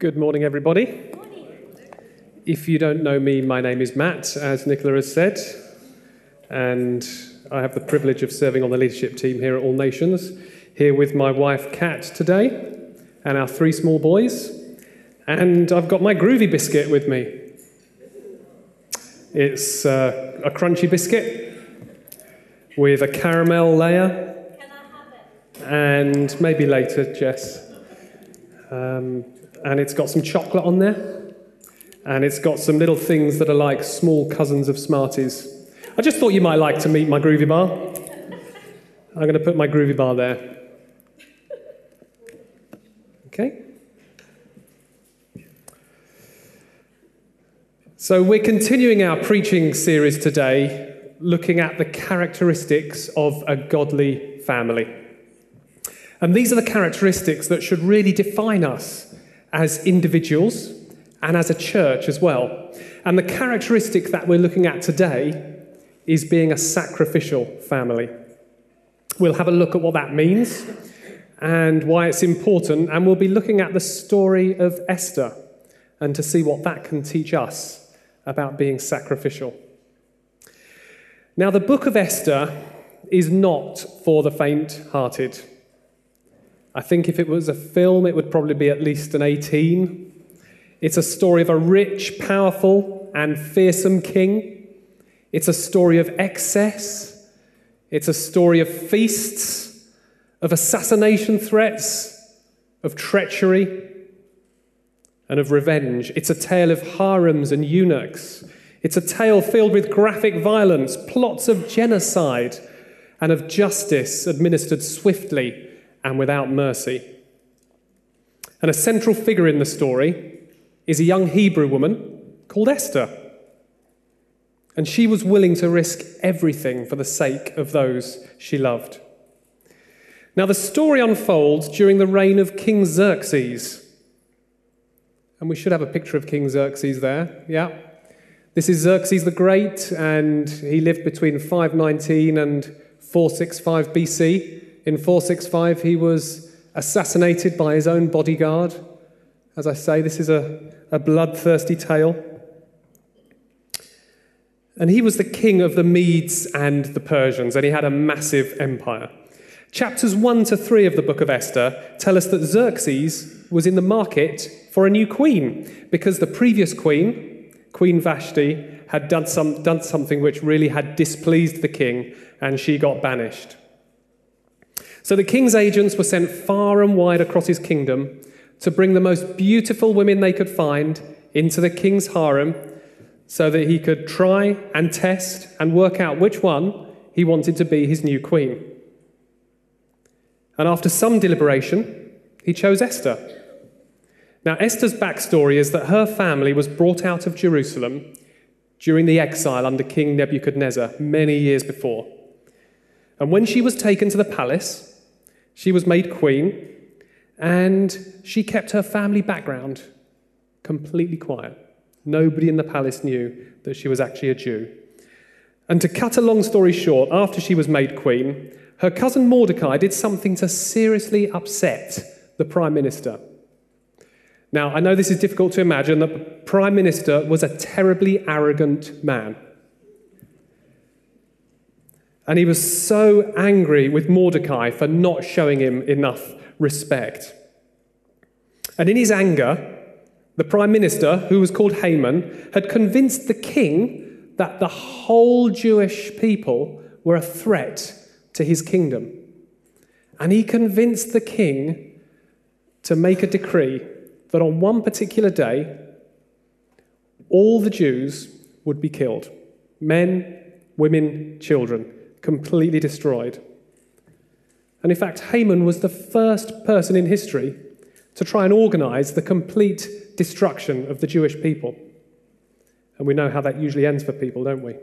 Good morning, everybody. If you don't know me, my name is Matt, as Nicola has said, and I have the privilege of serving on the leadership team here at All Nations, here with my wife Kat today, and our three small boys. And I've got my groovy biscuit with me. It's uh, a crunchy biscuit with a caramel layer, and maybe later, Jess. Um, and it's got some chocolate on there, and it's got some little things that are like small cousins of Smarties. I just thought you might like to meet my groovy bar. I'm going to put my groovy bar there. Okay? So, we're continuing our preaching series today, looking at the characteristics of a godly family. And these are the characteristics that should really define us as individuals and as a church as well. And the characteristic that we're looking at today is being a sacrificial family. We'll have a look at what that means and why it's important, and we'll be looking at the story of Esther and to see what that can teach us about being sacrificial. Now, the book of Esther is not for the faint hearted. I think if it was a film, it would probably be at least an 18. It's a story of a rich, powerful, and fearsome king it's a story of excess. It's a story of feasts, of assassination threats, of treachery, and of revenge. It's a tale of harems and eunuchs. It's a tale filled with graphic violence, plots of genocide, and of justice administered swiftly and without mercy. And a central figure in the story is a young Hebrew woman called Esther. And she was willing to risk everything for the sake of those she loved. Now, the story unfolds during the reign of King Xerxes. And we should have a picture of King Xerxes there. Yeah. This is Xerxes the Great, and he lived between 519 and 465 BC. In 465, he was assassinated by his own bodyguard. As I say, this is a, a bloodthirsty tale. And he was the king of the Medes and the Persians, and he had a massive empire. Chapters 1 to 3 of the book of Esther tell us that Xerxes was in the market for a new queen because the previous queen, Queen Vashti, had done, some, done something which really had displeased the king, and she got banished. So the king's agents were sent far and wide across his kingdom to bring the most beautiful women they could find into the king's harem so that he could try and test and work out which one he wanted to be his new queen. And after some deliberation, he chose Esther. Now, Esther's backstory is that her family was brought out of Jerusalem during the exile under King Nebuchadnezzar many years before. And when she was taken to the palace, she was made queen, and she kept her family background completely quiet. Nobody in the palace knew that she was actually a Jew. And to cut a long story short, after she was made queen, her cousin Mordecai did something to seriously upset the prime minister. Now, I know this is difficult to imagine that the prime minister was a terribly arrogant man. And he was so angry with Mordecai for not showing him enough respect. And in his anger, the prime minister, who was called Haman, had convinced the king that the whole Jewish people were a threat to his kingdom. And he convinced the king to make a decree that on one particular day, all the Jews would be killed men, women, children, completely destroyed. And in fact, Haman was the first person in history to try and organize the complete destruction of the Jewish people. And we know how that usually ends for people, don't we?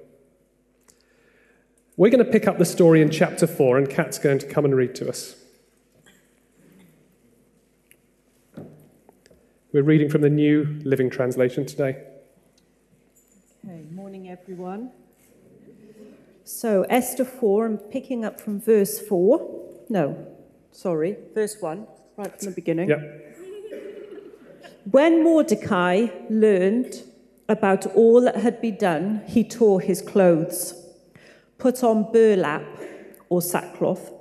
We're going to pick up the story in chapter 4, and Kat's going to come and read to us. We're reading from the New Living Translation today. Okay, morning everyone. So, Esther 4, I'm picking up from verse 4. No, sorry, verse 1, right from the beginning. Yep. When Mordecai learned about all that had been done, he tore his clothes, put on burlap or sackcloth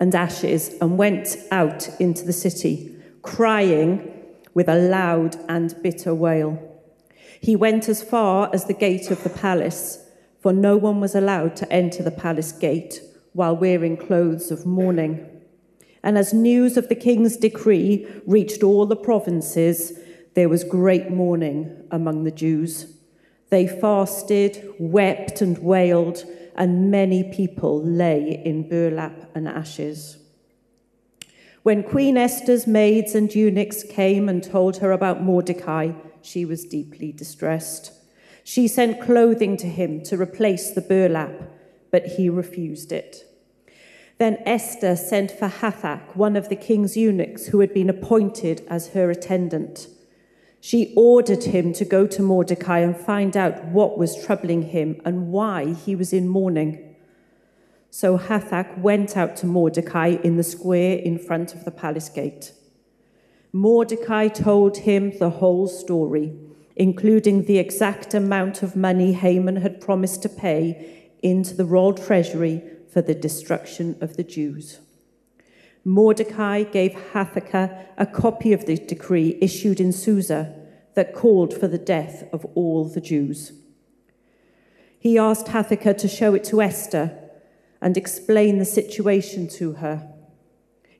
and ashes, and went out into the city, crying with a loud and bitter wail. He went as far as the gate of the palace, for no one was allowed to enter the palace gate while wearing clothes of mourning. And as news of the king's decree reached all the provinces, there was great mourning among the Jews. They fasted, wept, and wailed, and many people lay in burlap and ashes. When Queen Esther's maids and eunuchs came and told her about Mordecai, she was deeply distressed. She sent clothing to him to replace the burlap, but he refused it. Then Esther sent for Hathach, one of the king's eunuchs who had been appointed as her attendant. She ordered him to go to Mordecai and find out what was troubling him and why he was in mourning. So Hathach went out to Mordecai in the square in front of the palace gate. Mordecai told him the whole story, including the exact amount of money Haman had promised to pay into the royal treasury for the destruction of the Jews. Mordecai gave Hathach a copy of the decree issued in Susa that called for the death of all the Jews. He asked Hathach to show it to Esther and explain the situation to her.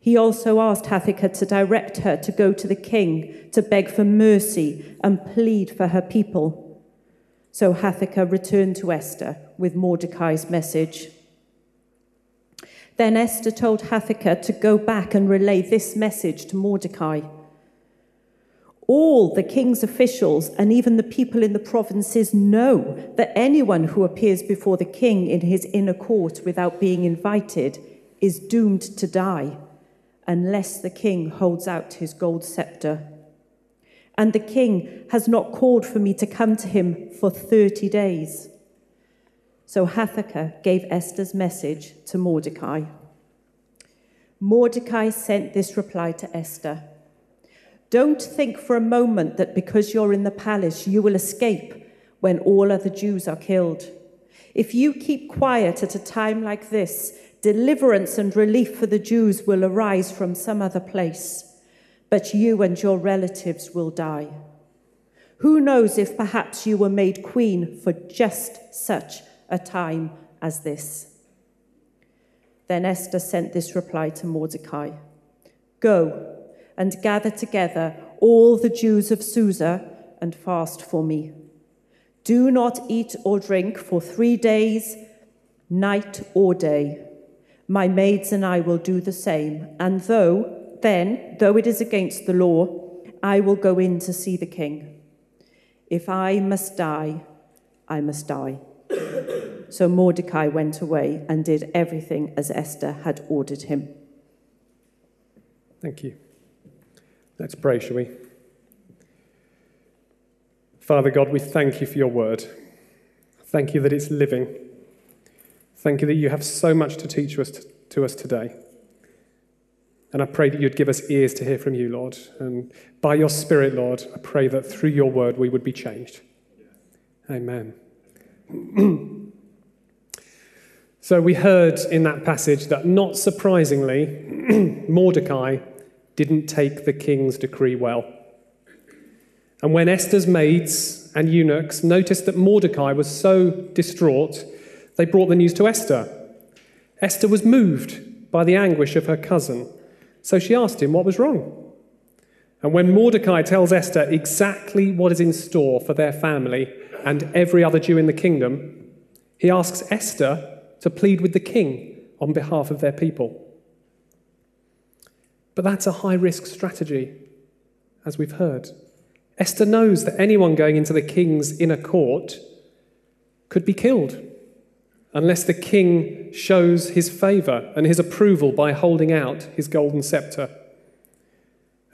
He also asked Hathach to direct her to go to the king to beg for mercy and plead for her people. So Hathach returned to Esther with Mordecai's message. Then Esther told Hathach to go back and relay this message to Mordecai. All the king's officials and even the people in the provinces know that anyone who appears before the king in his inner court without being invited is doomed to die unless the king holds out his gold scepter. And the king has not called for me to come to him for 30 days. So Hathach gave Esther's message to Mordecai. Mordecai sent this reply to Esther Don't think for a moment that because you're in the palace, you will escape when all other Jews are killed. If you keep quiet at a time like this, deliverance and relief for the Jews will arise from some other place, but you and your relatives will die. Who knows if perhaps you were made queen for just such a time as this? Then Esther sent this reply to Mordecai Go and gather together all the Jews of Susa and fast for me. Do not eat or drink for three days, night or day. My maids and I will do the same. And though, then, though it is against the law, I will go in to see the king. If I must die, I must die. so Mordecai went away and did everything as Esther had ordered him. Thank you. Let's pray, shall we? Father God, we thank you for your word. Thank you that it's living. Thank you that you have so much to teach us to, to us today. And I pray that you'd give us ears to hear from you, Lord. And by your Spirit, Lord, I pray that through your word we would be changed. Amen. so we heard in that passage that not surprisingly, Mordecai didn't take the king's decree well. And when Esther's maids and eunuchs noticed that Mordecai was so distraught, they brought the news to Esther. Esther was moved by the anguish of her cousin, so she asked him what was wrong. And when Mordecai tells Esther exactly what is in store for their family and every other Jew in the kingdom, he asks Esther to plead with the king on behalf of their people. But that's a high risk strategy, as we've heard. Esther knows that anyone going into the king's inner court could be killed unless the king shows his favor and his approval by holding out his golden scepter.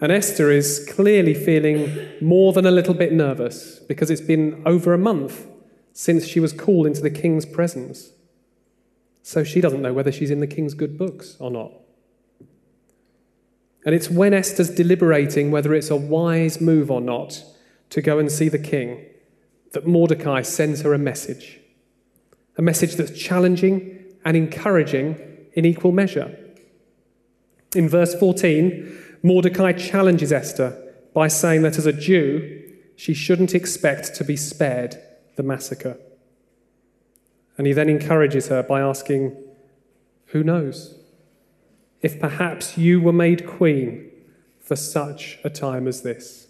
And Esther is clearly feeling more than a little bit nervous because it's been over a month since she was called into the king's presence. So she doesn't know whether she's in the king's good books or not. And it's when Esther's deliberating whether it's a wise move or not to go and see the king that Mordecai sends her a message. A message that's challenging and encouraging in equal measure. In verse 14, Mordecai challenges Esther by saying that as a Jew, she shouldn't expect to be spared the massacre. And he then encourages her by asking, Who knows? If perhaps you were made queen for such a time as this.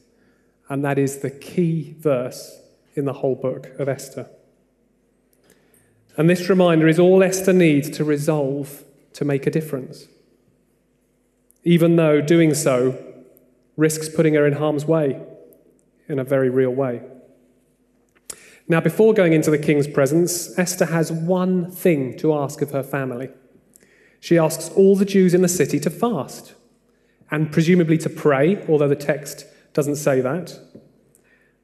And that is the key verse in the whole book of Esther. And this reminder is all Esther needs to resolve to make a difference, even though doing so risks putting her in harm's way in a very real way. Now, before going into the king's presence, Esther has one thing to ask of her family. She asks all the Jews in the city to fast and presumably to pray, although the text doesn't say that.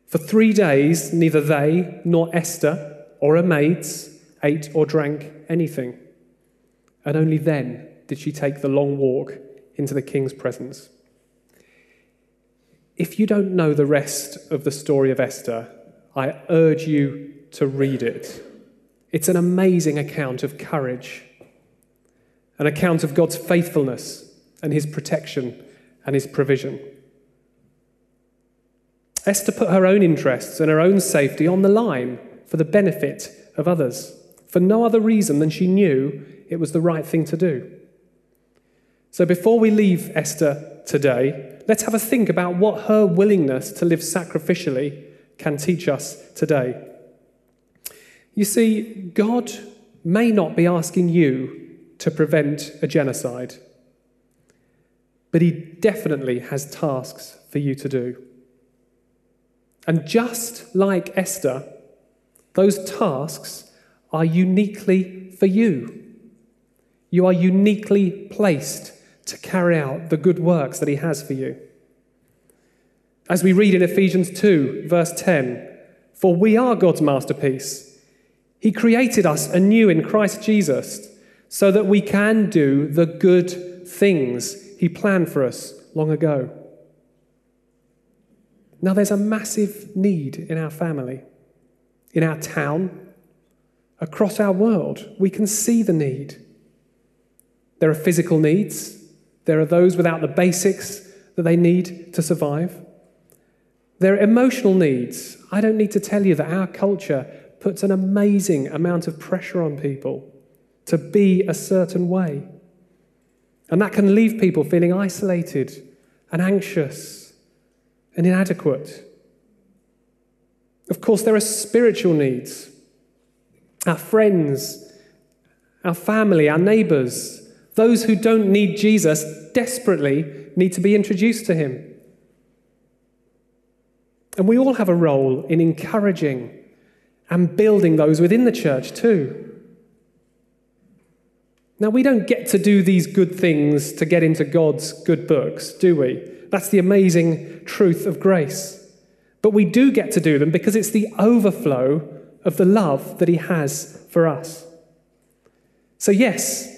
For three days, neither they nor Esther or her maids ate or drank anything. And only then did she take the long walk into the king's presence. If you don't know the rest of the story of Esther, I urge you to read it. It's an amazing account of courage, an account of God's faithfulness and his protection and his provision. Esther put her own interests and her own safety on the line for the benefit of others, for no other reason than she knew it was the right thing to do. So before we leave Esther today, let's have a think about what her willingness to live sacrificially can teach us today. You see, God may not be asking you to prevent a genocide, but He definitely has tasks for you to do. And just like Esther, those tasks are uniquely for you. You are uniquely placed to carry out the good works that He has for you. As we read in Ephesians 2, verse 10, for we are God's masterpiece. He created us anew in Christ Jesus so that we can do the good things He planned for us long ago. Now, there's a massive need in our family, in our town, across our world. We can see the need. There are physical needs, there are those without the basics that they need to survive. There are emotional needs. I don't need to tell you that our culture puts an amazing amount of pressure on people to be a certain way. And that can leave people feeling isolated and anxious and inadequate. Of course, there are spiritual needs. Our friends, our family, our neighbors, those who don't need Jesus desperately need to be introduced to him. And we all have a role in encouraging and building those within the church too. Now, we don't get to do these good things to get into God's good books, do we? That's the amazing truth of grace. But we do get to do them because it's the overflow of the love that He has for us. So, yes,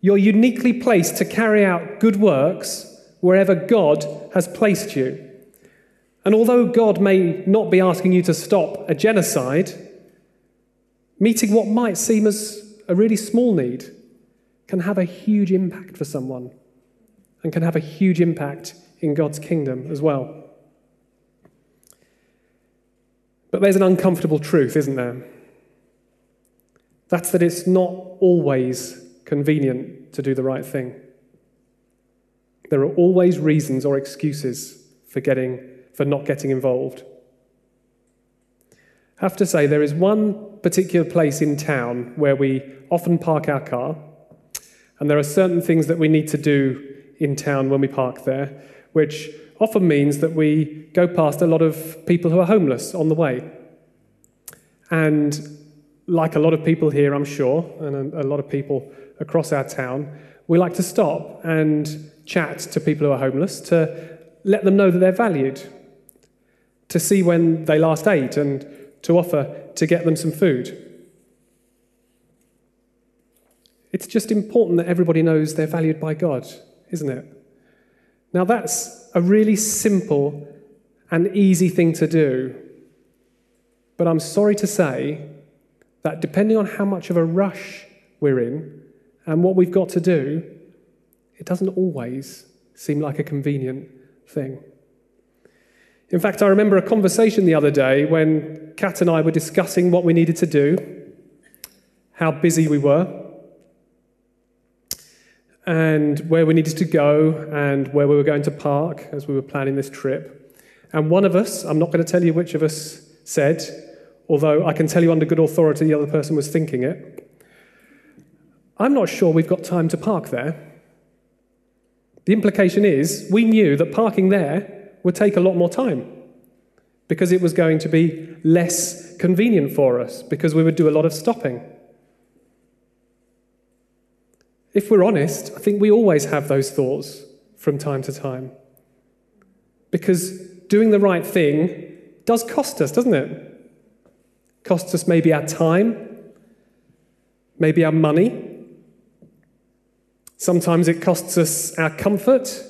you're uniquely placed to carry out good works wherever God has placed you. And although God may not be asking you to stop a genocide, meeting what might seem as a really small need can have a huge impact for someone and can have a huge impact in God's kingdom as well. But there's an uncomfortable truth, isn't there? That's that it's not always convenient to do the right thing. There are always reasons or excuses for, getting, for not getting involved. I have to say, there is one particular place in town where we often park our car, and there are certain things that we need to do in town when we park there, which often means that we go past a lot of people who are homeless on the way. And like a lot of people here, I'm sure, and a, lot of people across our town, we like to stop and chat to people who are homeless to let them know that they're valued, to see when they last ate, and to offer to get them some food. It's just important that everybody knows they're valued by God, isn't it? Now, that's a really simple and easy thing to do. But I'm sorry to say that depending on how much of a rush we're in and what we've got to do, it doesn't always seem like a convenient thing. In fact, I remember a conversation the other day when Kat and I were discussing what we needed to do, how busy we were, and where we needed to go, and where we were going to park as we were planning this trip. And one of us, I'm not going to tell you which of us, said, although I can tell you under good authority the other person was thinking it, I'm not sure we've got time to park there. The implication is we knew that parking there would take a lot more time because it was going to be less convenient for us because we would do a lot of stopping. If we're honest, I think we always have those thoughts from time to time. Because doing the right thing does cost us, doesn't it? Costs us maybe our time, maybe our money. Sometimes it costs us our comfort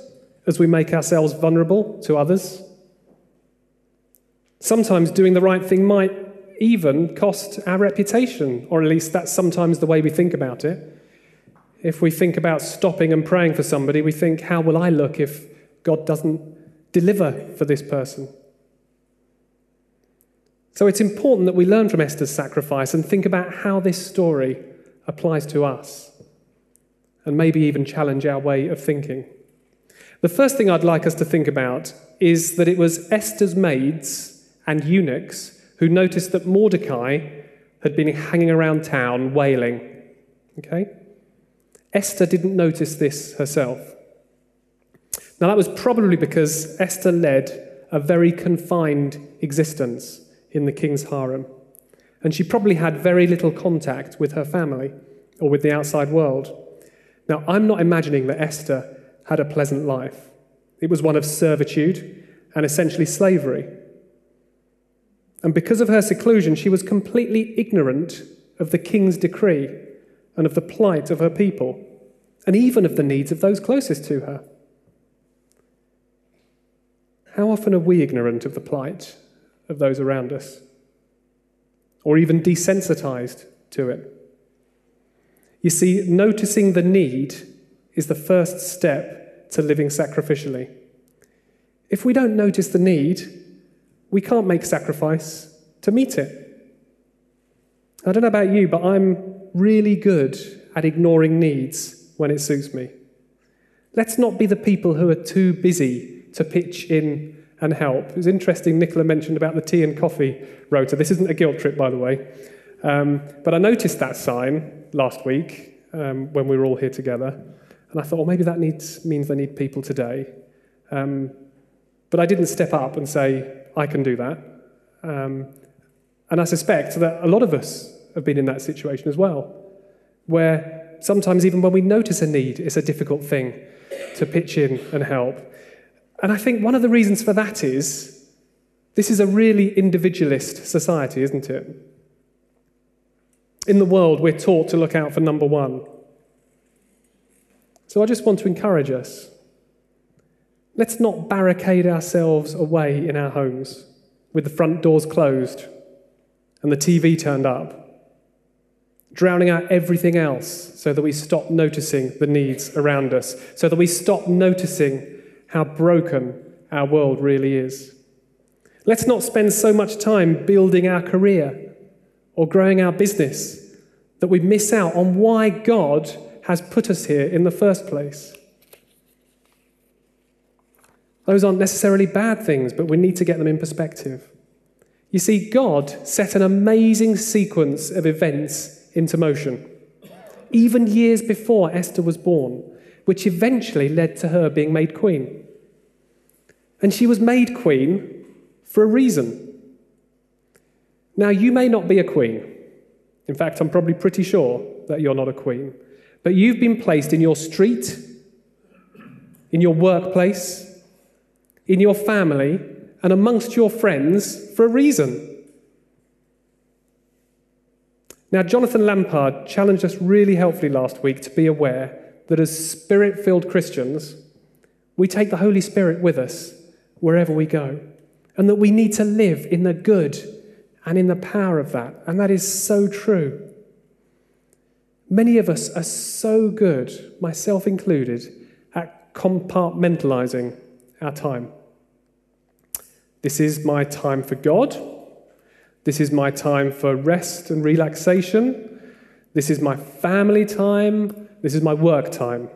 as we make ourselves vulnerable to others. Sometimes doing the right thing might even cost our reputation, or at least that's sometimes the way we think about it. If we think about stopping and praying for somebody, we think, how will I look if God doesn't deliver for this person? So it's important that we learn from Esther's sacrifice and think about how this story applies to us, and maybe even challenge our way of thinking. The first thing I'd like us to think about is that it was Esther's maids and eunuchs who noticed that Mordecai had been hanging around town wailing. Okay? Esther didn't notice this herself. Now, that was probably because Esther led a very confined existence in the king's harem, and she probably had very little contact with her family or with the outside world. Now, I'm not imagining that Esther had a pleasant life. It was one of servitude and essentially slavery. And because of her seclusion, she was completely ignorant of the king's decree and of the plight of her people, and even of the needs of those closest to her. How often are we ignorant of the plight of those around us? Or even desensitized to it? You see, noticing the need is the first step to living sacrificially. If we don't notice the need, we can't make sacrifice to meet it. I don't know about you, but I'm really good at ignoring needs when it suits me. Let's not be the people who are too busy to pitch in and help. It was interesting, Nicola mentioned about the tea and coffee rota. This isn't a guilt trip, by the way. Um, but I noticed that sign last week um, when we were all here together. And I thought, well, maybe that needs, means they need people today. Um, but I didn't step up and say, I can do that. Um, and I suspect that a lot of us have been in that situation as well, where sometimes even when we notice a need, it's a difficult thing to pitch in and help. And I think one of the reasons for that is this is a really individualist society, isn't it? In the world, we're taught to look out for number one. So I just want to encourage us. Let's not barricade ourselves away in our homes with the front doors closed and the TV turned up, drowning out everything else so that we stop noticing the needs around us, so that we stop noticing how broken our world really is. Let's not spend so much time building our career or growing our business that we miss out on why God has put us here in the first place. Those aren't necessarily bad things, but we need to get them in perspective. You see, God set an amazing sequence of events into motion, even years before Esther was born, which eventually led to her being made queen. And she was made queen for a reason. Now, you may not be a queen. In fact, I'm probably pretty sure that you're not a queen. But you've been placed in your street, in your workplace, in your family, and amongst your friends for a reason. Now, Jonathan Lampard challenged us really helpfully last week to be aware that as spirit filled Christians, We take the Holy Spirit with us wherever we go, and that we need to live in the good and in the power of that. And that is so true. Many of us are so good, myself included, at compartmentalizing our time. This is my time for God. This is my time for rest and relaxation. This is my family time. This is my work time.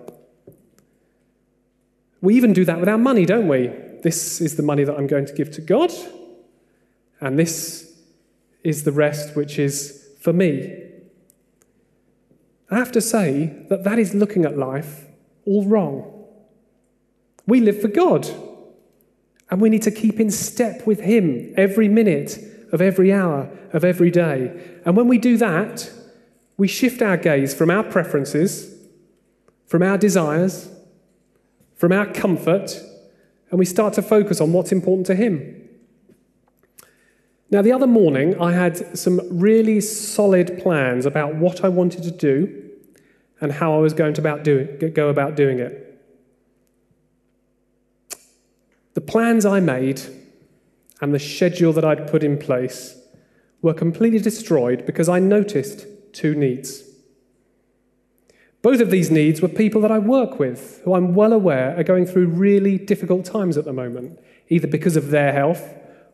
We even do that with our money, don't we? This is the money that I'm going to give to God, and this is the rest which is for me. I have to say that that is looking at life all wrong. We live for God, and we need to keep in step with Him every minute of every hour of every day. And when we do that, we shift our gaze from our preferences, from our desires, from our comfort, and we start to focus on what's important to Him. Now, the other morning, I had some really solid plans about what I wanted to do and how I was going to about doing, go about doing it. The plans I made and the schedule that I'd put in place were completely destroyed because I noticed two needs. Both of these needs were people that I work with, who I'm well aware are going through really difficult times at the moment, either because of their health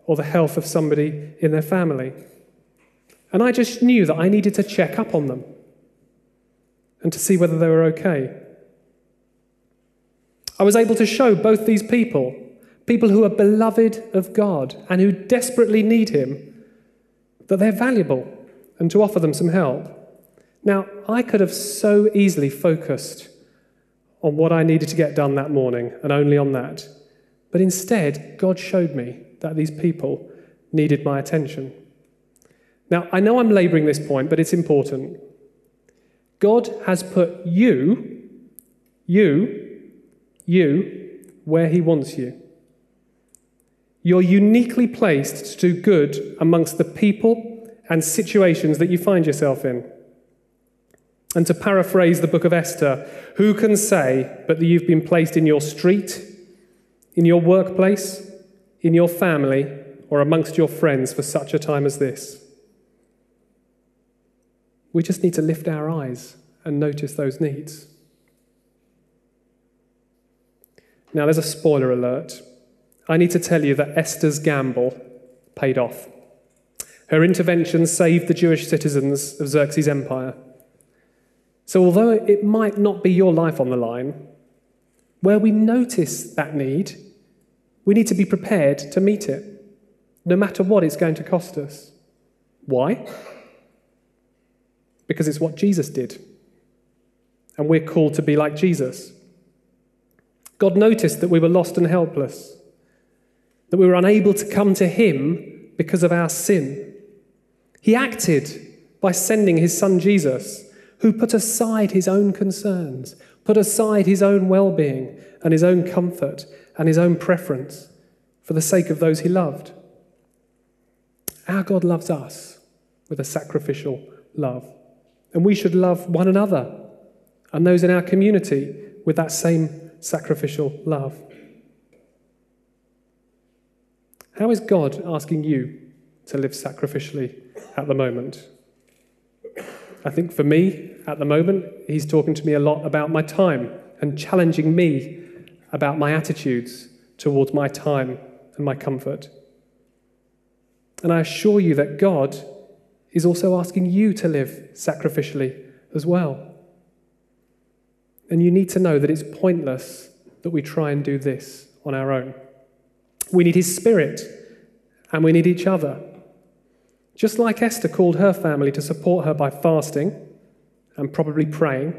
or the health of somebody in their family. And I just knew that I needed to check up on them and to see whether they were okay. I was able to show both these people, people who are beloved of God and who desperately need Him, that they're valuable and to offer them some help. Now, I could have so easily focused on what I needed to get done that morning and only on that. But instead, God showed me that these people needed my attention. Now, I know I'm laboring this point, but it's important. God has put you, you, you, where He wants you. You're uniquely placed to do good amongst the people and situations that you find yourself in. And to paraphrase the book of Esther, who can say but that you've been placed in your street, in your workplace, in your family, or amongst your friends for such a time as this? We just need to lift our eyes and notice those needs. Now, there's a spoiler alert. I need to tell you that Esther's gamble paid off. Her intervention saved the Jewish citizens of Xerxes' empire. So, although it might not be your life on the line, where we notice that need, we need to be prepared to meet it, no matter what it's going to cost us. Why? Because it's what Jesus did. And we're called to be like Jesus. God noticed that we were lost and helpless, that we were unable to come to Him because of our sin. He acted by sending His Son Jesus who put aside his own concerns, put aside his own well being and his own comfort and his own preference for the sake of those he loved. Our God loves us with a sacrificial love, and we should love one another and those in our community with that same sacrificial love. How is God asking you to live sacrificially at the moment? I think for me, at the moment, he's talking to me a lot about my time and challenging me about my attitudes towards my time and my comfort. And I assure you that God is also asking you to live sacrificially as well. And you need to know that it's pointless that we try and do this on our own. We need His Spirit and we need each other. Just like Esther called her family to support her by fasting and probably praying,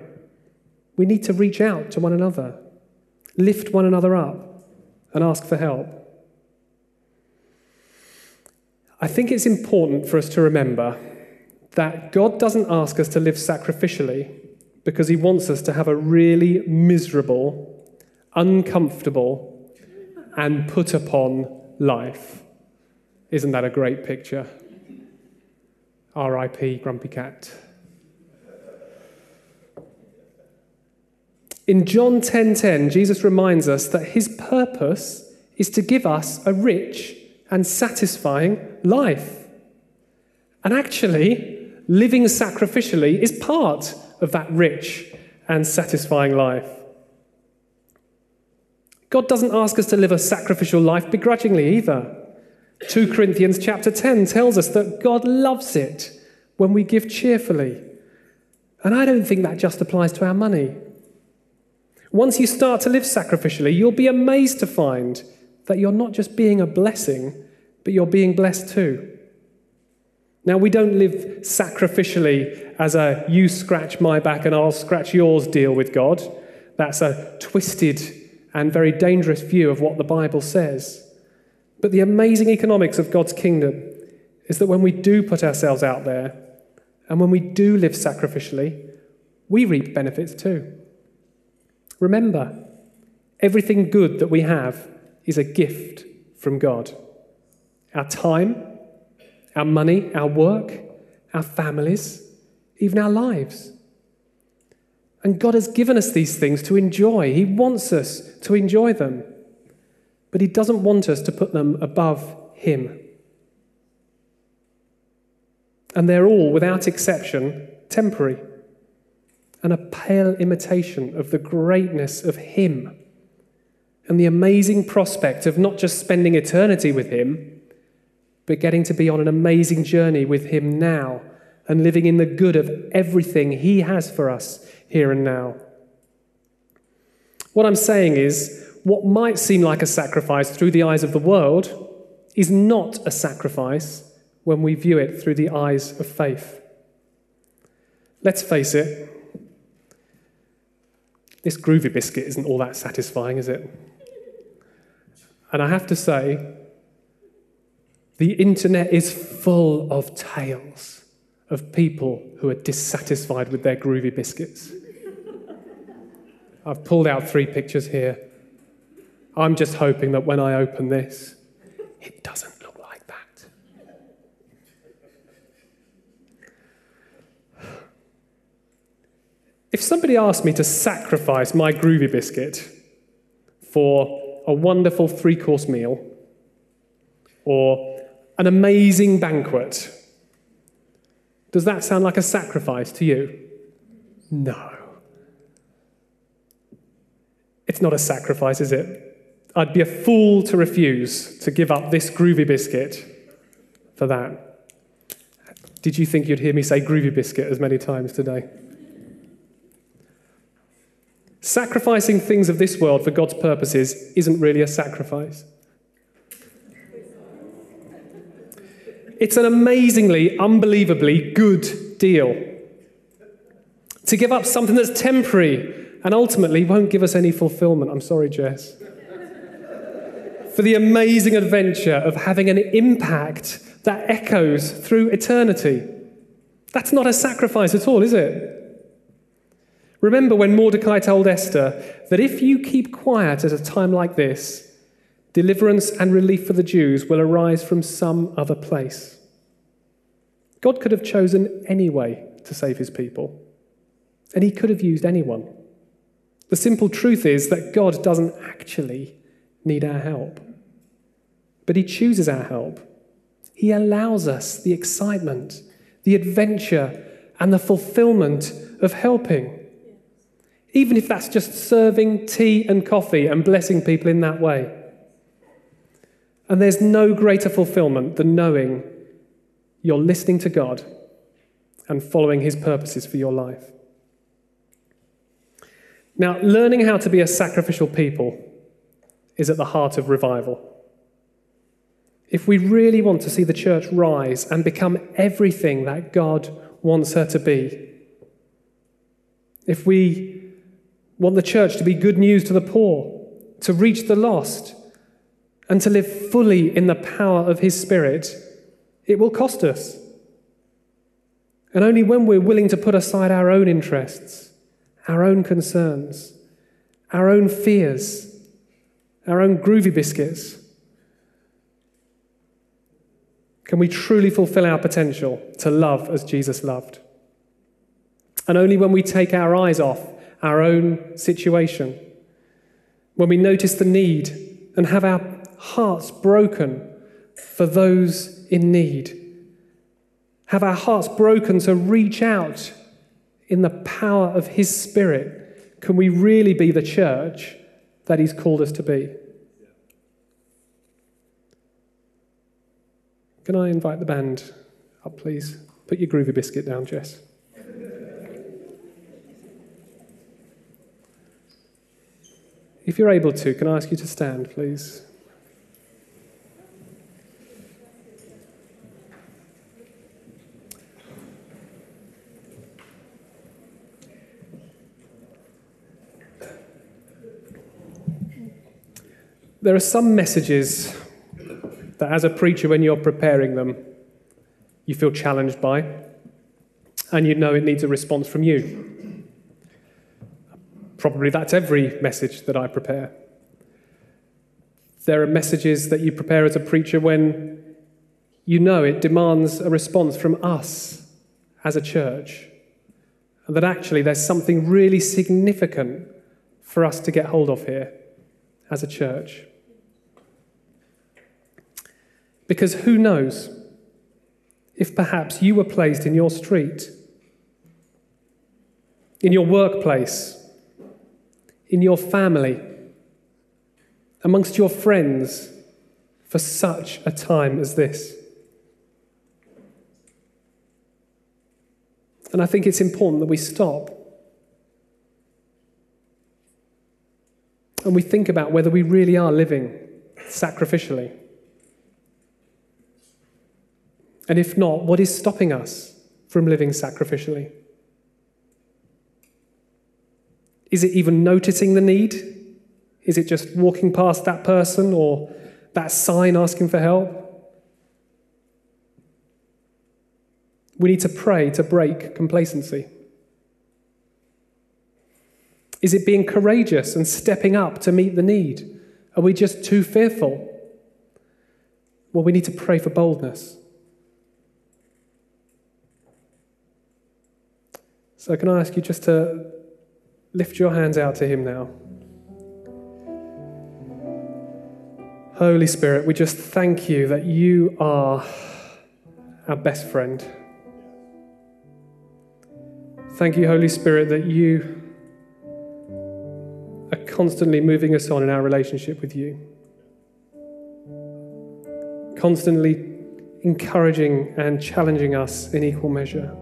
we need to reach out to one another, lift one another up, and ask for help. I think it's important for us to remember that God doesn't ask us to live sacrificially because He wants us to have a really miserable, uncomfortable, and put upon life. Isn't that a great picture? R.I.P. Grumpy Cat. In John 10:10, Jesus reminds us that his purpose is to give us a rich and satisfying life. And actually, living sacrificially is part of that rich and satisfying life. God doesn't ask us to live a sacrificial life begrudgingly either. 2 Corinthians chapter 10 tells us that God loves it when we give cheerfully. And I don't think that just applies to our money. Once you start to live sacrificially, you'll be amazed to find that you're not just being a blessing, but you're being blessed too. Now, we don't live sacrificially as a you scratch my back and I'll scratch yours deal with God. That's a twisted and very dangerous view of what the Bible says. But the amazing economics of God's kingdom is that when we do put ourselves out there and when we do live sacrificially, we reap benefits too. Remember, everything good that we have is a gift from God. Our time, our money, our work, our families, even our lives. And God has given us these things to enjoy. He wants us to enjoy them. But He doesn't want us to put them above Him. And they're all, without exception, temporary and a pale imitation of the greatness of Him and the amazing prospect of not just spending eternity with Him, but getting to be on an amazing journey with Him now and living in the good of everything He has for us here and now. What I'm saying is, what might seem like a sacrifice through the eyes of the world is not a sacrifice when we view it through the eyes of faith. Let's face it, this groovy biscuit isn't all that satisfying, is it? And I have to say, the internet is full of tales of people who are dissatisfied with their groovy biscuits. I've pulled out three pictures here. I'm just hoping that when I open this, it doesn't look like that. If somebody asked me to sacrifice my groovy biscuit for a wonderful three course meal or an amazing banquet, does that sound like a sacrifice to you? No. It's not a sacrifice, is it? I'd be a fool to refuse to give up this groovy biscuit for that. Did you think you'd hear me say groovy biscuit as many times today? Sacrificing things of this world for God's purposes isn't really a sacrifice. It's an amazingly, unbelievably good deal. To give up something that's temporary and ultimately won't give us any fulfillment. I'm sorry, Jess. For the amazing adventure of having an impact that echoes through eternity. That's not a sacrifice at all, is it? Remember when Mordecai told Esther that if you keep quiet at a time like this, deliverance and relief for the Jews will arise from some other place. God could have chosen any way to save his people, and he could have used anyone. The simple truth is that God doesn't actually need our help, but he chooses our help. He allows us the excitement, the adventure, and the fulfillment of helping even if that's just serving tea and coffee and blessing people in that way. And there's no greater fulfillment than knowing you're listening to God and following His purposes for your life. Now, learning how to be a sacrificial people is at the heart of revival. If we really want to see the church rise and become everything that God wants her to be, if we want the church to be good news to the poor, to reach the lost, and to live fully in the power of His Spirit, it will cost us. And only when we're willing to put aside our own interests, our own concerns, our own fears, our own groovy biscuits, can we truly fulfill our potential to love as Jesus loved. And only when we take our eyes off our own situation, when we notice the need and have our hearts broken for those in need, have our hearts broken to reach out in the power of His Spirit, can we really be the church that He's called us to be? Can I invite the band up, please? Put your groovy biscuit down, Jess. If you're able to, can I ask you to stand, please? There are some messages that, as a preacher, when you're preparing them, you feel challenged by, and you know it needs a response from you. Probably that's every message that I prepare. There are messages that you prepare as a preacher when you know it demands a response from us as a church, and that actually there's something really significant for us to get hold of here as a church. Because who knows if perhaps you were placed in your street, in your workplace, in your family, amongst your friends for such a time as this. And I think it's important that we stop and we think about whether we really are living sacrificially. And if not, what is stopping us from living sacrificially? Is it even noticing the need? Is it just walking past that person or that sign asking for help? We need to pray to break complacency. Is it being courageous and stepping up to meet the need? Are we just too fearful? Well, we need to pray for boldness. So, can I ask you just to lift your hands out to Him now? Holy Spirit, we just thank you that you are our best friend. Thank you, Holy Spirit, that you are constantly moving us on in our relationship with you, constantly encouraging and challenging us in equal measure.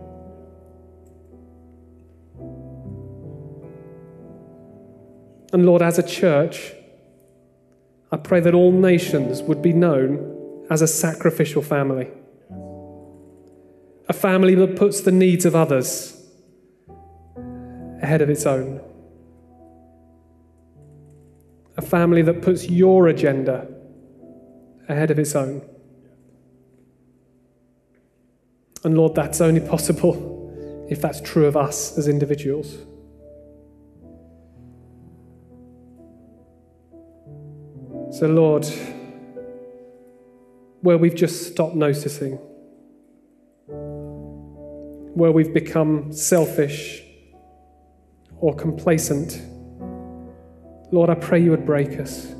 And Lord, as a church, I pray that all nations would be known as a sacrificial family. A family that puts the needs of others ahead of its own. A family that puts your agenda ahead of its own. And Lord, that's only possible if that's true of us as individuals. So, Lord, where we've just stopped noticing, where we've become selfish or complacent, Lord, I pray you would break us.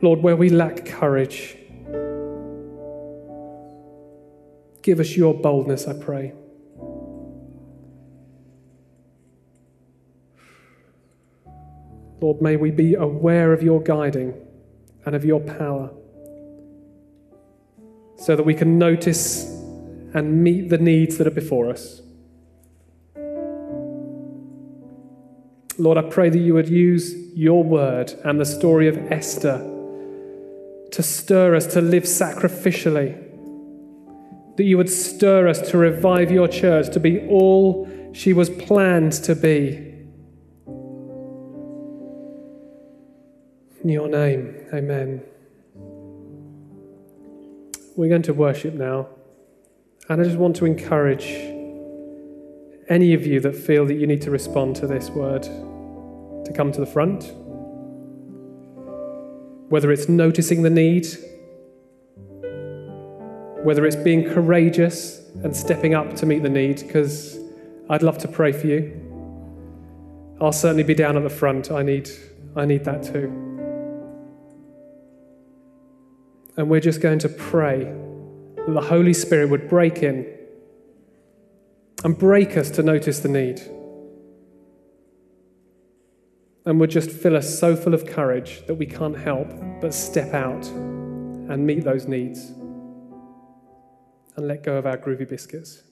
Lord, where we lack courage, give us your boldness, I pray. Lord, may we be aware of your guiding and of your power so that we can notice and meet the needs that are before us. Lord, I pray that you would use your word and the story of Esther to stir us to live sacrificially. That you would stir us to revive your church to be all she was planned to be. In your name, amen. We're going to worship now. And I just want to encourage any of you that feel that you need to respond to this word to come to the front. Whether it's noticing the need, whether it's being courageous and stepping up to meet the need, because I'd love to pray for you. I'll certainly be down at the front. I need, I need that too. And we're just going to pray that the Holy Spirit would break in and break us to notice the need. And would just fill us so full of courage that we can't help but step out and meet those needs and let go of our groovy biscuits.